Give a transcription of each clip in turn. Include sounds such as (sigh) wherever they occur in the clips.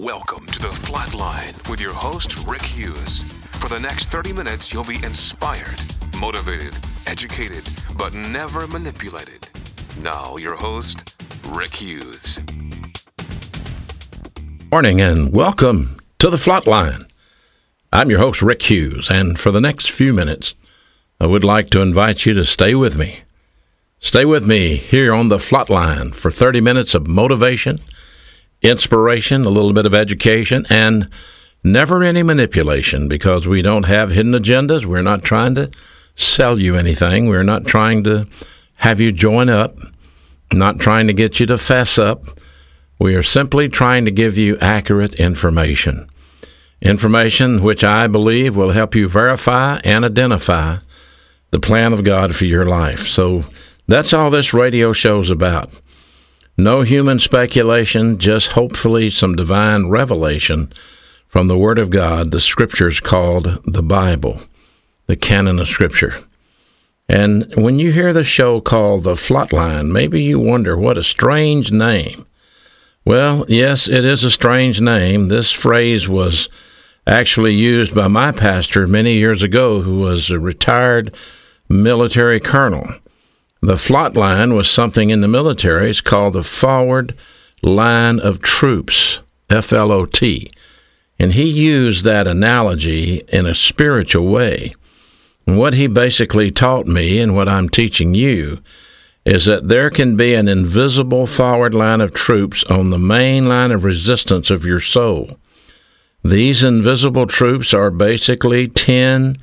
Welcome to the FLOT Line with your host, Rick Hughes. For the next 30 minutes, you'll be inspired, motivated, educated, but never manipulated. Now, your host, Rick Hughes. Morning and welcome to the FLOT Line. I'm your host, Rick Hughes, and for the next few minutes, I would like to invite you to stay with me. Stay with me here on the Flatline for 30 minutes of motivation, inspiration, a little bit of education, and never any manipulation because we don't have hidden agendas. We're not trying to sell you anything. We're not trying to have you join up, not trying to get you to fess up. We are simply trying to give you accurate information. Information which I believe will help you verify and identify the plan of God for your life. So that's all this radio show's about. No human speculation, just hopefully some divine revelation from the Word of God, the Scriptures called the Bible, the canon of Scripture. And when you hear the show called The FLOT Line, maybe you wonder what a strange name. Well, yes, it is a strange name. This phrase was actually used by my pastor many years ago, who was a retired military colonel. The flot line was something in the military. It's called the forward line of troops, F L O T. And he used that analogy in a spiritual way. And what he basically taught me and what I'm teaching you is that there can be an invisible forward line of troops on the main line of resistance of your soul. These invisible troops are basically 10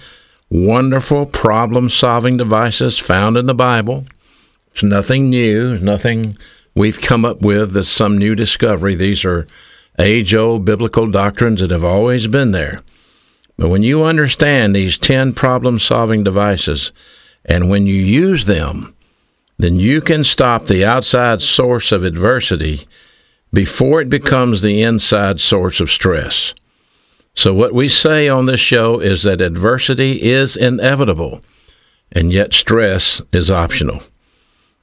wonderful problem solving devices found in the Bible. It's nothing new, nothing we've come up with that's some new discovery. These are age old biblical doctrines that have always been there. But when you understand these 10 problem solving devices, and when you use them, then you can stop the outside source of adversity before it becomes the inside source of stress. So, what we say on this show is that adversity is inevitable, and yet stress is optional.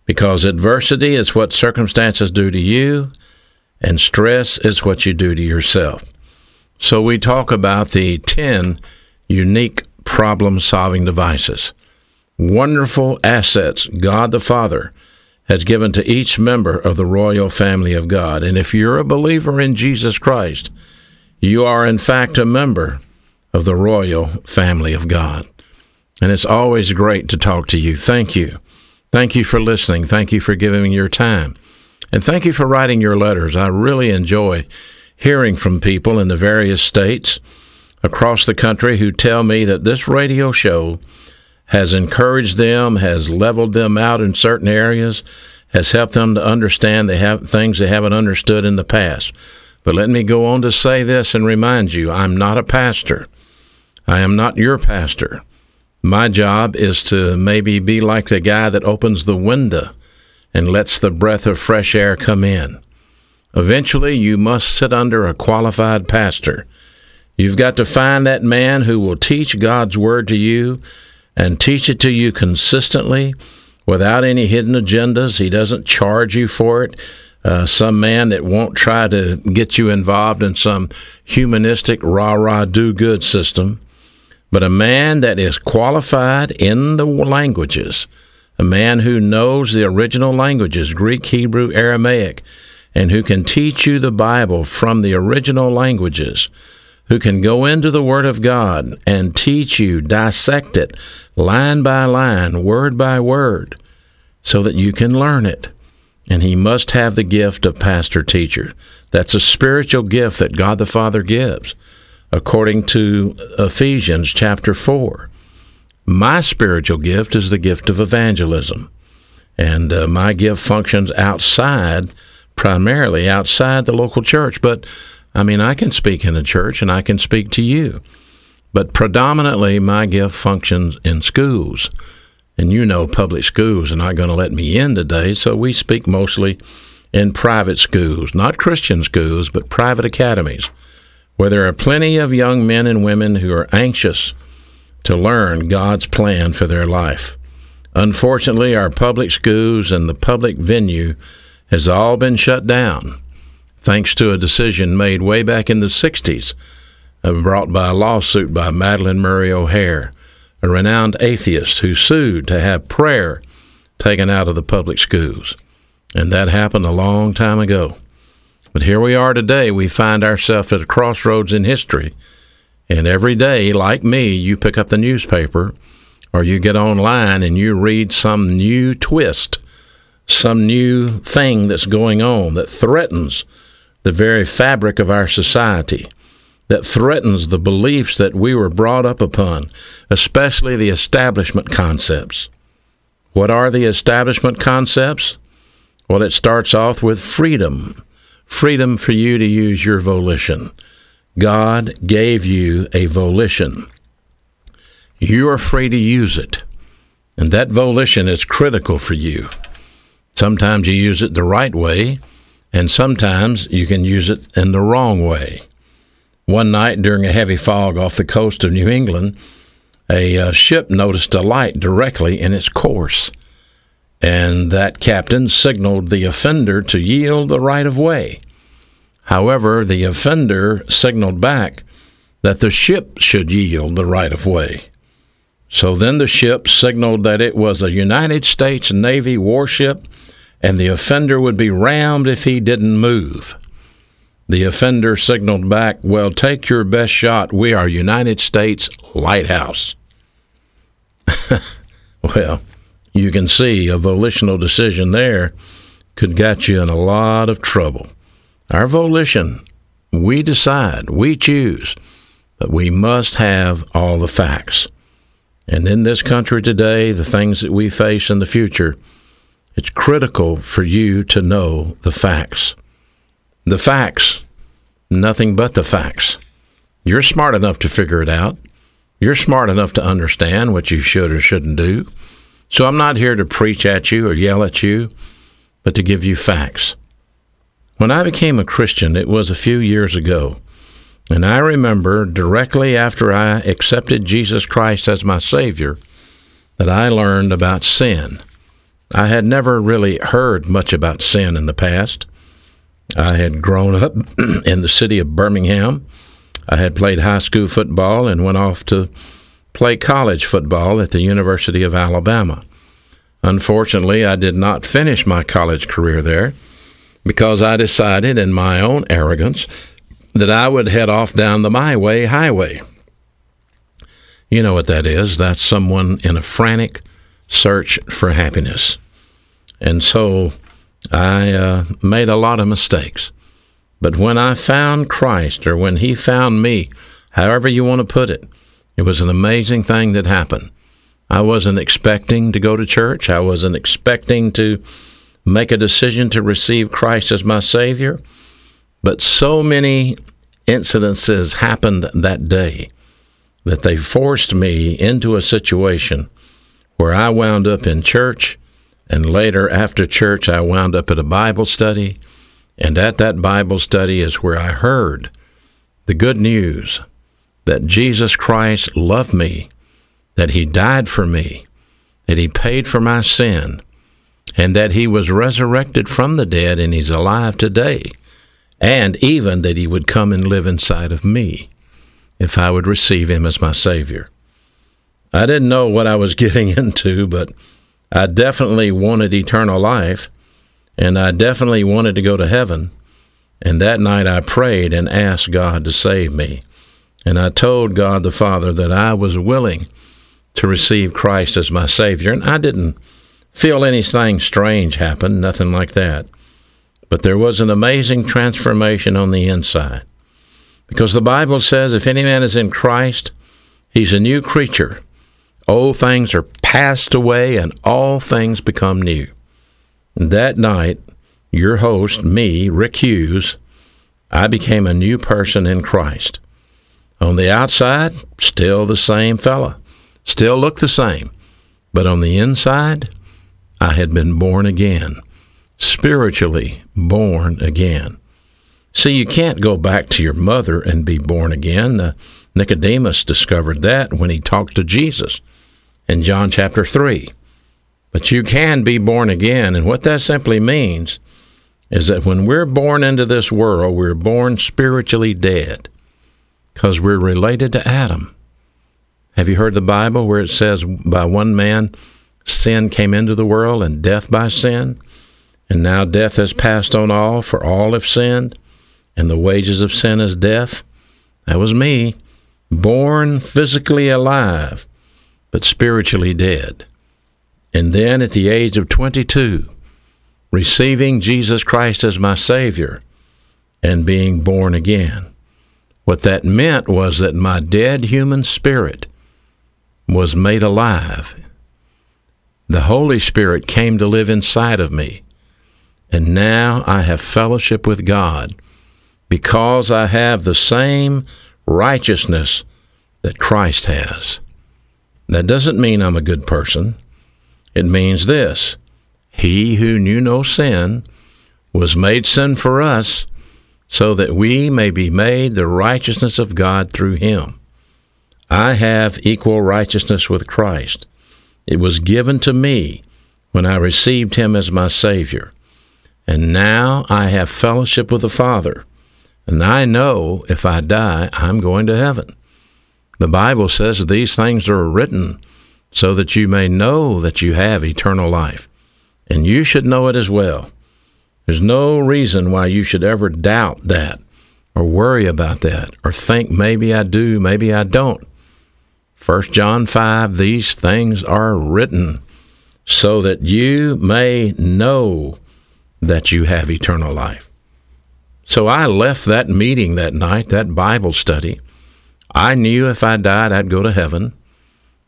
Because adversity is what circumstances do to you, and stress is what you do to yourself. So, we talk about the 10 unique problem solving devices, wonderful assets God the Father has given to each member of the royal family of God. And if you're a believer in Jesus Christ, you are, in fact, a member of the royal family of God. And it's always great to talk to you. Thank you. Thank you for listening. Thank you for giving me your time. And thank you for writing your letters. I really enjoy hearing from people in the various states across the country who tell me that this radio show has encouraged them, has leveled them out in certain areas, has helped them to understand they have things they haven't understood in the past. But let me go on to say this and remind you I'm not a pastor. I am not your pastor. My job is to maybe be like the guy that opens the window and lets the breath of fresh air come in. Eventually, you must sit under a qualified pastor. You've got to find that man who will teach God's Word to you and teach it to you consistently without any hidden agendas. He doesn't charge you for it. Uh, some man that won't try to get you involved in some humanistic rah rah do good system, but a man that is qualified in the languages, a man who knows the original languages Greek, Hebrew, Aramaic, and who can teach you the Bible from the original languages, who can go into the Word of God and teach you, dissect it line by line, word by word, so that you can learn it and he must have the gift of pastor teacher. That's a spiritual gift that God the Father gives, according to Ephesians chapter 4. My spiritual gift is the gift of evangelism, and uh, my gift functions outside, primarily outside the local church. But I mean, I can speak in a church and I can speak to you, but predominantly my gift functions in schools and you know, public schools are not going to let me in today, so we speak mostly in private schools, not Christian schools, but private academies, where there are plenty of young men and women who are anxious to learn God's plan for their life. Unfortunately, our public schools and the public venue has all been shut down. thanks to a decision made way back in the 60s, uh, brought by a lawsuit by Madalyn Murray O'Hair, a renowned atheist who sued to have prayer taken out of the public schools. And that happened a long time ago. But here we are today. We find ourselves at a crossroads in history. And every day, like me, you pick up the newspaper or you get online and you read some new twist, some new thing that's going on that threatens the very fabric of our society, that threatens the beliefs that we were brought up upon, especially the establishment concepts. What are the establishment concepts? Well, it starts off with freedom freedom for you to use your volition. God gave you a volition. You are free to use it. And that volition is critical for you. Sometimes you use it the right way, and sometimes you can use it in the wrong way. One night during a heavy fog off the coast of New England, a uh, ship noticed a light directly in its course, and that captain signaled the offender to yield the right of way. However, the offender signaled back that the ship should yield the right of way. So then the ship signaled that it was a United States Navy warship and the offender would be rammed if he didn't move. The offender signaled back, Well, take your best shot. We are United States Lighthouse. (laughs) well, you can see a volitional decision there could get you in a lot of trouble. Our volition, we decide, we choose, but we must have all the facts. And in this country today, the things that we face in the future, it's critical for you to know the facts. The facts, nothing but the facts. You're smart enough to figure it out. You're smart enough to understand what you should or shouldn't do. So I'm not here to preach at you or yell at you, but to give you facts. When I became a Christian, it was a few years ago. And I remember directly after I accepted Jesus Christ as my Savior that I learned about sin. I had never really heard much about sin in the past. I had grown up (clears throat) in the city of Birmingham. I had played high school football and went off to play college football at the University of Alabama. Unfortunately, I did not finish my college career there because I decided in my own arrogance that I would head off down the my way highway. You know what that is? That's someone in a frantic search for happiness. And so I uh, made a lot of mistakes. But when I found Christ, or when He found me, however you want to put it, it was an amazing thing that happened. I wasn't expecting to go to church. I wasn't expecting to make a decision to receive Christ as my Savior. But so many incidences happened that day that they forced me into a situation where I wound up in church, and later after church, I wound up at a Bible study. And at that Bible study is where I heard the good news that Jesus Christ loved me, that He died for me, that He paid for my sin, and that he was resurrected from the dead and he's alive today, and even that he would come and live inside of me if I would receive him as my Savior. I didn't know what I was (laughs) getting into, but I definitely wanted eternal life, and I definitely wanted to go to heaven. And that night I prayed and asked God to save me. And I told God the Father that I was willing to receive Christ as my Savior. And I didn't feel anything strange happen, nothing like that. But there was an amazing transformation on the inside. Because the Bible says if any man is in Christ, he's a new creature. Old things are passed away and all things become new. That night, your host, me, Rick Hughes, I became a new person in Christ. On the outside, still the same fella, still looked the same. But on the inside, I had been born again, spiritually born again. See, you can't go back to your mother and be born again. Uh, Nicodemus discovered that when he talked to Jesus in John chapter 3. But you can be born again, and what that simply means is that when we're born into this world, we're born spiritually dead because we're related to Adam. Have you heard the Bible where it says, by one man sin came into the world and death by sin? And now death has passed on all, for all have sinned, and the wages of sin is death. That was me, born physically alive, but spiritually dead. And then at the age of 22, receiving Jesus Christ as my Savior and being born again. What that meant was that my dead human spirit was made alive. The Holy Spirit came to live inside of me. And now I have fellowship with God because I have the same righteousness that Christ has. That doesn't mean I'm a good person. It means this He who knew no sin was made sin for us so that we may be made the righteousness of God through him. I have equal righteousness with Christ. It was given to me when I received him as my Savior. And now I have fellowship with the Father. And I know if I die, I'm going to heaven. The Bible says these things are written so that you may know that you have eternal life. And you should know it as well. There's no reason why you should ever doubt that or worry about that or think maybe I do, maybe I don't. 1 John 5 These things are written so that you may know that you have eternal life. So I left that meeting that night, that Bible study. I knew if I died, I'd go to heaven.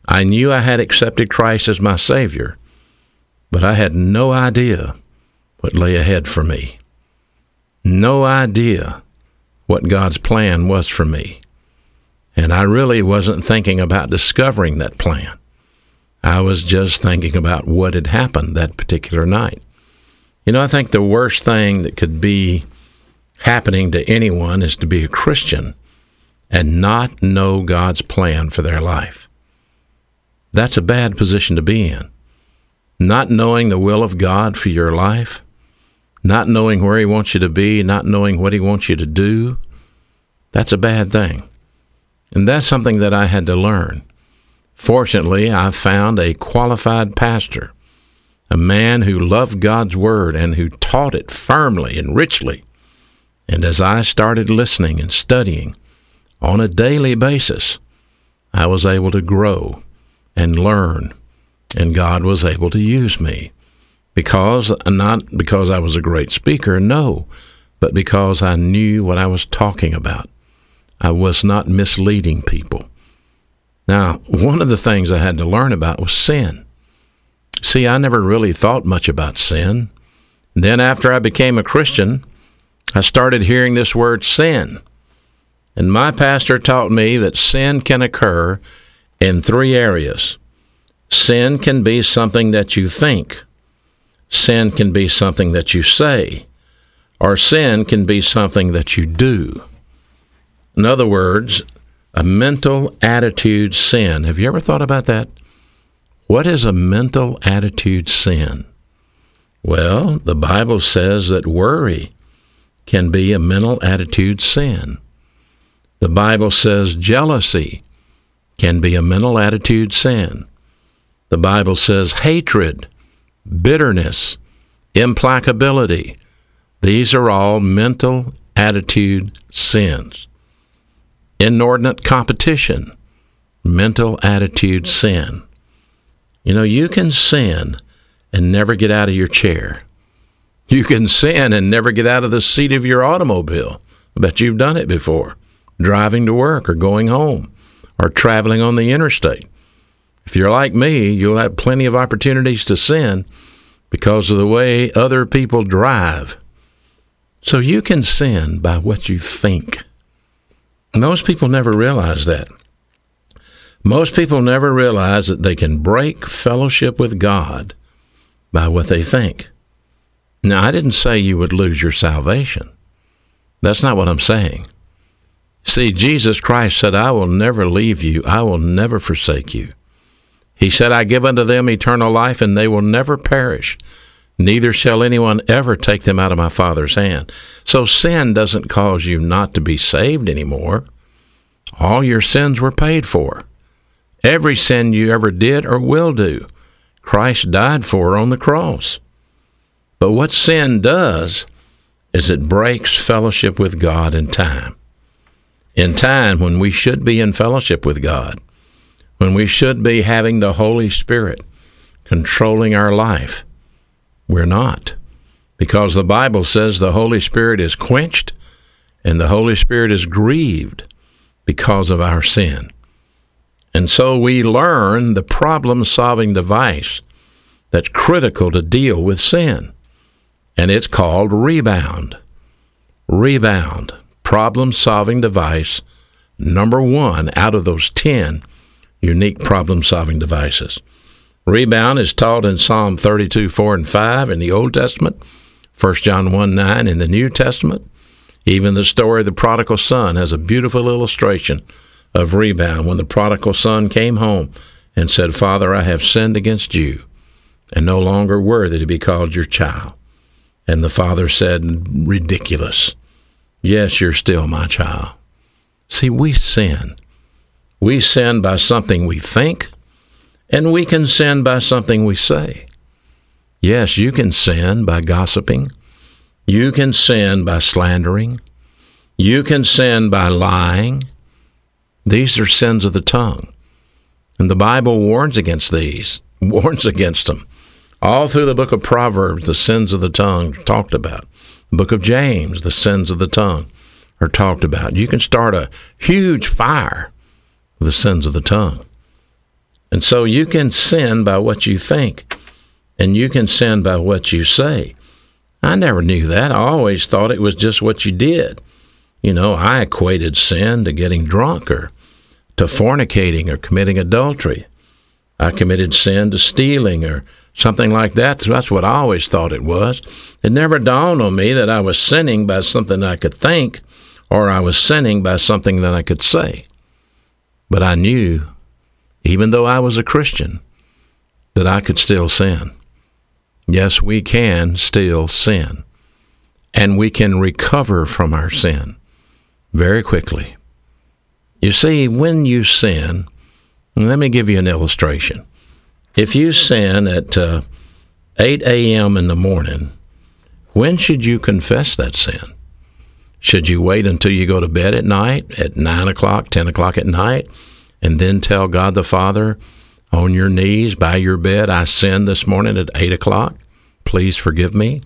I knew I had accepted Christ as my Savior, but I had no idea what lay ahead for me. No idea what God's plan was for me. And I really wasn't thinking about discovering that plan. I was just thinking about what had happened that particular night. You know, I think the worst thing that could be happening to anyone is to be a Christian and not know God's plan for their life. That's a bad position to be in. Not knowing the will of God for your life, not knowing where He wants you to be, not knowing what He wants you to do, that's a bad thing. And that's something that I had to learn. Fortunately, I found a qualified pastor, a man who loved God's Word and who taught it firmly and richly. And as I started listening and studying on a daily basis, I was able to grow and learn, and God was able to use me. Because, not because I was a great speaker, no, but because I knew what I was talking about. I was not misleading people. Now, one of the things I had to learn about was sin. See, I never really thought much about sin. Then, after I became a Christian, I started hearing this word sin. And my pastor taught me that sin can occur in three areas. Sin can be something that you think, sin can be something that you say, or sin can be something that you do. In other words, a mental attitude sin. Have you ever thought about that? What is a mental attitude sin? Well, the Bible says that worry can be a mental attitude sin. The Bible says jealousy can be a mental attitude sin. The Bible says hatred, bitterness, implacability. These are all mental attitude sins inordinate competition, mental attitude sin. You know, you can sin and never get out of your chair. You can sin and never get out of the seat of your automobile. I bet you've done it before, driving to work or going home or traveling on the interstate. If you're like me, you'll have plenty of opportunities to sin because of the way other people drive. So you can sin by what you think. Most people never realize that. Most people never realize that they can break fellowship with God by what they think. Now, I didn't say you would lose your salvation. That's not what I'm saying. See, Jesus Christ said, I will never leave you, I will never forsake you. He said, I give unto them eternal life, and they will never perish, neither shall anyone ever take them out of my Father's hand. So sin doesn't cause you not to be saved anymore. All your sins were paid for. Every sin you ever did or will do, Christ died for on the cross. But what sin does is it breaks fellowship with God in time. In time when we should be in fellowship with God, when we should be having the Holy Spirit controlling our life, we're not. Because the Bible says the Holy Spirit is quenched and the Holy Spirit is grieved because of our sin. And so we learn the problem solving device that's critical to deal with sin. And it's called rebound. Rebound, problem solving device number one out of those 10 unique problem solving devices. Rebound is taught in Psalm 32, 4 and 5 in the Old Testament, 1 John 1, 9 in the New Testament. Even the story of the prodigal son has a beautiful illustration of rebound when the prodigal son came home and said, Father, I have sinned against you and no longer worthy to be called your child. And the father said, Ridiculous. Yes, you're still my child. See, we sin. We sin by something we think, and we can sin by something we say. Yes, you can sin by gossiping. You can sin by slandering. You can sin by lying. These are sins of the tongue. And the Bible warns against these, (laughs) warns against them. All through the book of Proverbs, the sins of the tongue talked about. Book of James, the sins of the tongue are talked about. You can start a huge fire with the sins of the tongue. And so you can sin by what you think, and you can sin by what you say. I never knew that. I always thought it was just what you did. You know, I equated sin to getting drunk or to fornicating or committing adultery. I committed sin to stealing or something like that. So that's what I always thought it was. It never dawned on me that I was sinning by something I could think or I was sinning by something that I could say. But I knew even though I was a Christian, that I could still sin. Yes, we can still sin. And we can recover from our sin very quickly. You see, when you sin, let me give you an illustration. If you sin at uh, 8 a.m. in the morning, when should you confess that sin? Should you wait until you go to bed at night, at 9 o'clock, 10 o'clock at night? and then tell God the Father on your knees by your bed, I sinned this morning at 8 o'clock. Please forgive me?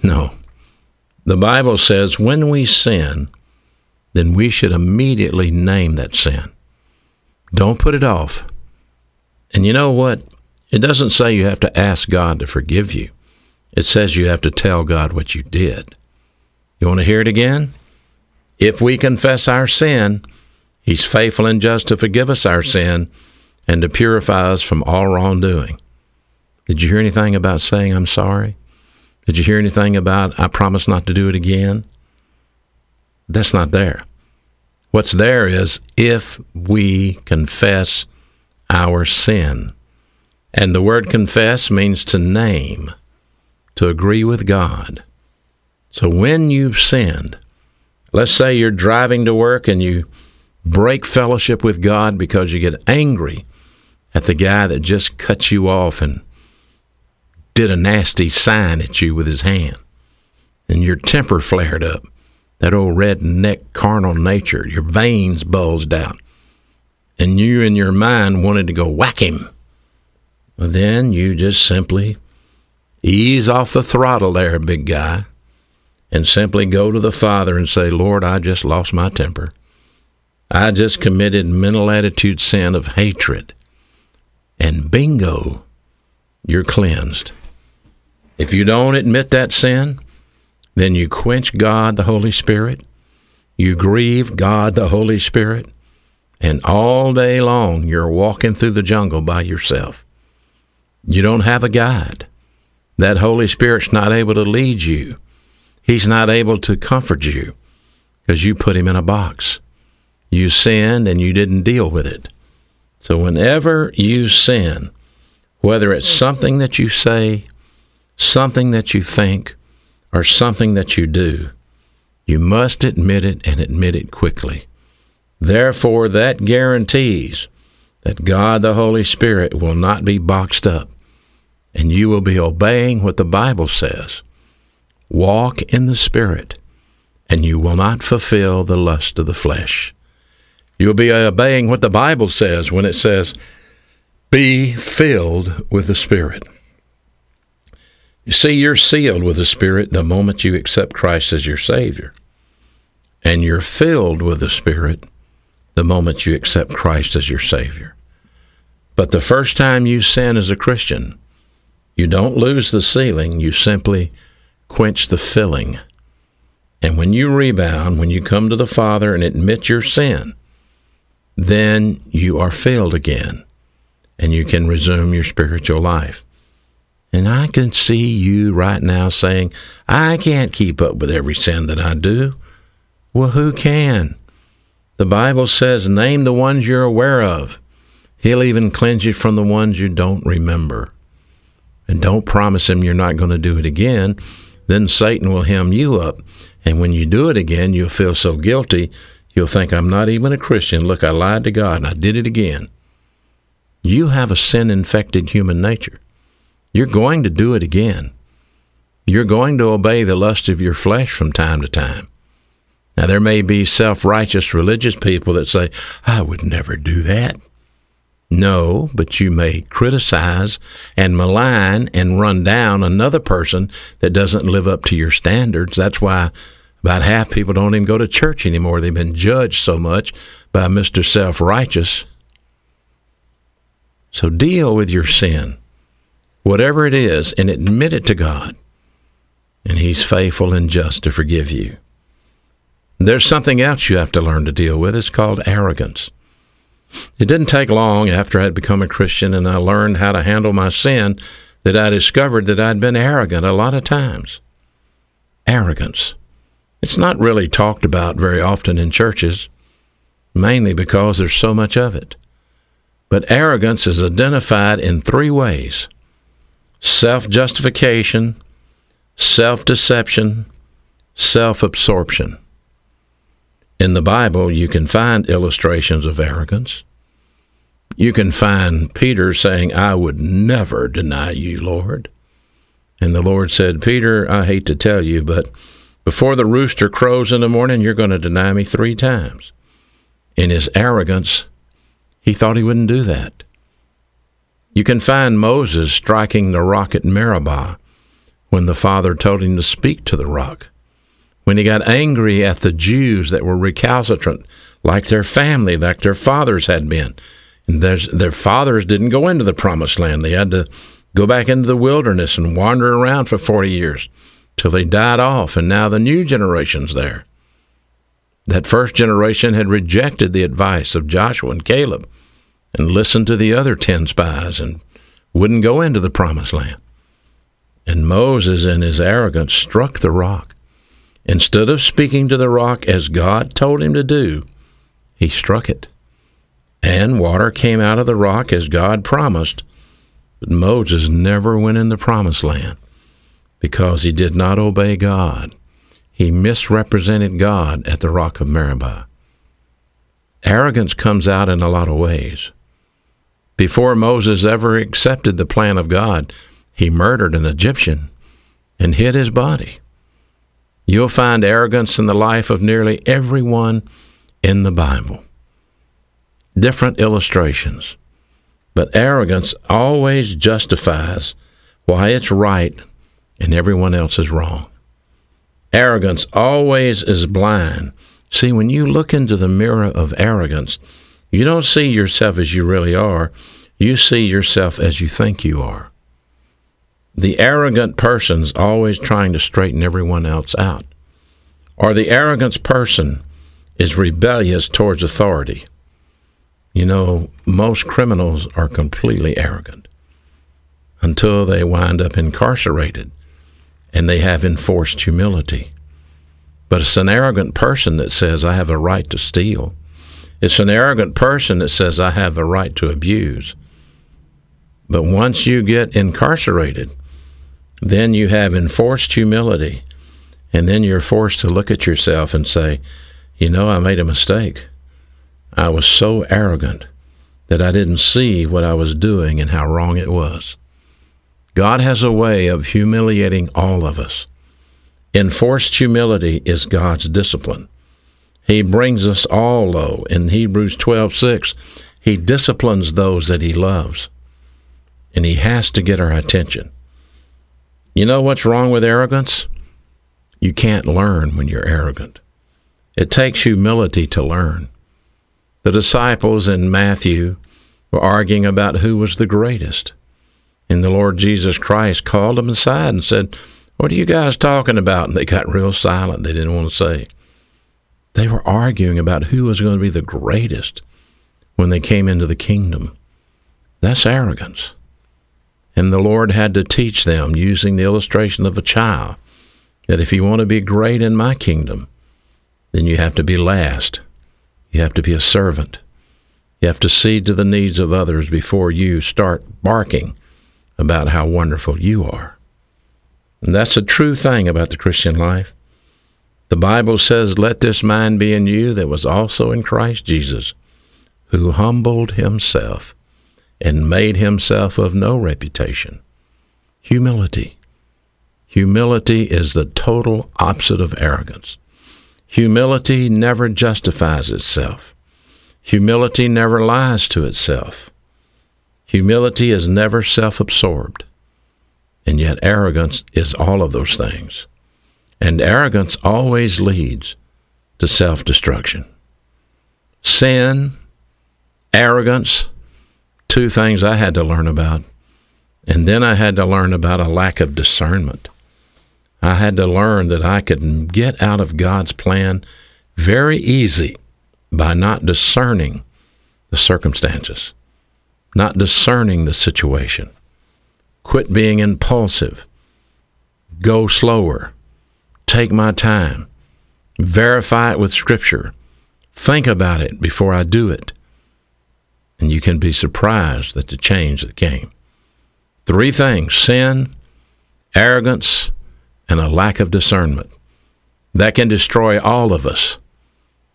No. The Bible says when we sin, then we should immediately name that sin. Don't put it off. And you know what? It doesn't say you have to ask God to forgive you. It says you have to tell God what you did. You want to hear it again? If we confess our sin, He's faithful and just to forgive us our sin and to purify us from all wrongdoing. Did you hear anything about saying, I'm sorry? Did you hear anything about, I promise not to do it again? That's not there. What's there is if we confess our sin. And the word confess means to name, to agree with God. So when you've sinned, let's say you're driving to work and you break fellowship with God because you get angry at the guy that just cut you off and did a nasty sign at you with his hand. And your temper flared up. That old redneck carnal nature, your veins bulged out. And you in your mind wanted to go whack him. Well, then you just simply ease off the throttle there, big guy, and simply go to the Father and say, Lord, I just lost my temper. I just committed mental attitude sin of hatred. And bingo, you're cleansed. If you don't admit that sin, then you quench God, the Holy Spirit. You grieve God, the Holy Spirit. And all day long, you're walking through the jungle by yourself. You don't have a guide. That Holy Spirit's not able to lead you. He's not able to comfort you because you put him in a box. You sinned and you didn't deal with it. So whenever you sin, whether it's something that you say, something that you think or something that you do, you must admit it and admit it quickly. Therefore, that guarantees that God the Holy Spirit will not be boxed up and you will be obeying what the Bible says. Walk in the Spirit, and you will not fulfill the lust of the flesh. You'll be obeying what the Bible says when it says, Be filled with the Spirit. You see, you're sealed with the Spirit the moment you accept Christ as your Savior. And you're filled with the Spirit the moment you accept Christ as your Savior. But the first time you sin as a Christian, you don't lose the sealing, you simply quench the filling. And when you rebound, when you come to the Father and admit your sin, then you are filled again and you can resume your spiritual life. And I can see you right now saying, I can't keep up with every sin that I do. Well, who can? The Bible says, name the ones you're aware of. He'll even cleanse you from the ones you don't remember. And don't promise him you're not going to do it again. Then Satan will hem you up. And when you do it again, you'll feel so guilty, you'll think, I'm not even a Christian. Look, I lied to God and I did it again. You have a sin infected human nature. You're going to do it again. You're going to obey the lust of your flesh from time to time. Now, there may be self righteous religious people that say, I would never do that. No, but you may criticize and malign and run down another person that doesn't live up to your standards. That's why about half people don't even go to church anymore. They've been judged so much by Mr. Self Righteous. So deal with your sin whatever it is, and admit it to God. And He's faithful and just to forgive you. There's something else you have to learn to deal with. It's called arrogance. It didn't take long after I'd become a Christian and I learned how to handle my sin that I discovered that I'd been arrogant a lot of times. Arrogance. It's not really talked about very often in churches, mainly because there's so much of it. But arrogance is identified in three ways self justification, self deception, self absorption. In the Bible, you can find illustrations of arrogance. You can find Peter saying, I would never deny you, Lord. And the Lord said, Peter, I hate to tell you, but before the rooster crows in the morning, you're going to deny me three times. In his arrogance, he thought he wouldn't do that. You can find Moses striking the rock at Meribah when the Father told him to speak to the rock. When he got angry at the Jews that were recalcitrant, like their family, like their fathers had been. And their fathers didn't go into the promised land. They had to go back into the wilderness and wander around for 40 years till they died off. And now the new generation's there. That first generation had rejected the advice of Joshua and Caleb and listened to the other 10 spies and wouldn't go into the promised land. And Moses, in his arrogance, struck the rock. Instead of speaking to the rock as God told him to do, he struck it. And water came out of the rock as God promised. But Moses never went in the promised land because he did not obey God. He misrepresented God at the rock of Meribah. Arrogance comes out in a lot of ways. Before Moses ever accepted the plan of God, he murdered an Egyptian and hid his body. You'll find arrogance in the life of nearly everyone in the Bible. Different illustrations, but arrogance always justifies why it's right and everyone else is wrong. Arrogance always is blind. See, when you look into the mirror of arrogance, you don't see yourself as you really are, you see yourself as you think you are. The arrogant person's always trying to straighten everyone else out. Or the arrogant person is rebellious towards authority. You know, most criminals are completely arrogant until they wind up incarcerated and they have enforced humility. But it's an arrogant person that says, I have a right to steal. It's an arrogant person that says, I have a right to abuse. But once you get incarcerated, Then you have enforced humility, and then you're forced to look at yourself and say, You know, I made a mistake. I was so arrogant that I didn't see what I was doing and how wrong it was. God has a way of humiliating all of us. Enforced humility is God's discipline. He brings us all low. In Hebrews 12:6, he disciplines those that he loves. And he has to get our attention. You know what's wrong with arrogance? You can't learn when you're arrogant. It takes humility to learn. The disciples in Matthew were arguing about who was the greatest. And the Lord Jesus Christ called them aside and said, What are you guys talking about? And they got real silent. They didn't want to say. They were arguing about who was going to be the greatest when they came into the kingdom. That's arrogance. And the Lord had to teach them using the illustration of a child that if you want to be great in my kingdom, then you have to be last. You have to be a servant. You have to see to the needs of others before you start barking about how wonderful you are. And that's a true thing about the Christian life. The Bible says, Let this mind be in you that was also in Christ Jesus, who humbled himself and made himself of no reputation. Humility. Humility is the total opposite of arrogance. Humility never justifies itself. Humility never lies to itself. Humility is never self absorbed. And yet, arrogance is all of those things. And arrogance always leads to self destruction. Sin, arrogance, two things I had to learn about. And then I had to learn about a lack of discernment. I had to learn that I could get out of God's plan very easy by not discerning the circumstances, not discerning the situation. Quit being impulsive. Go slower. Take my time. Verify it with Scripture. Think about it before I do it you can be surprised at the change that came. Three things sin, arrogance, and a lack of discernment. That can destroy all of us.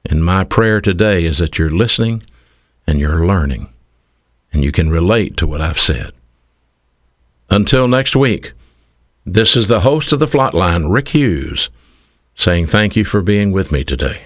And my prayer today is that you're listening and you're learning, and you can relate to what I've said. Until next week, this is the host of the FLOT Line, Rick Hughes, saying thank you for being with me today.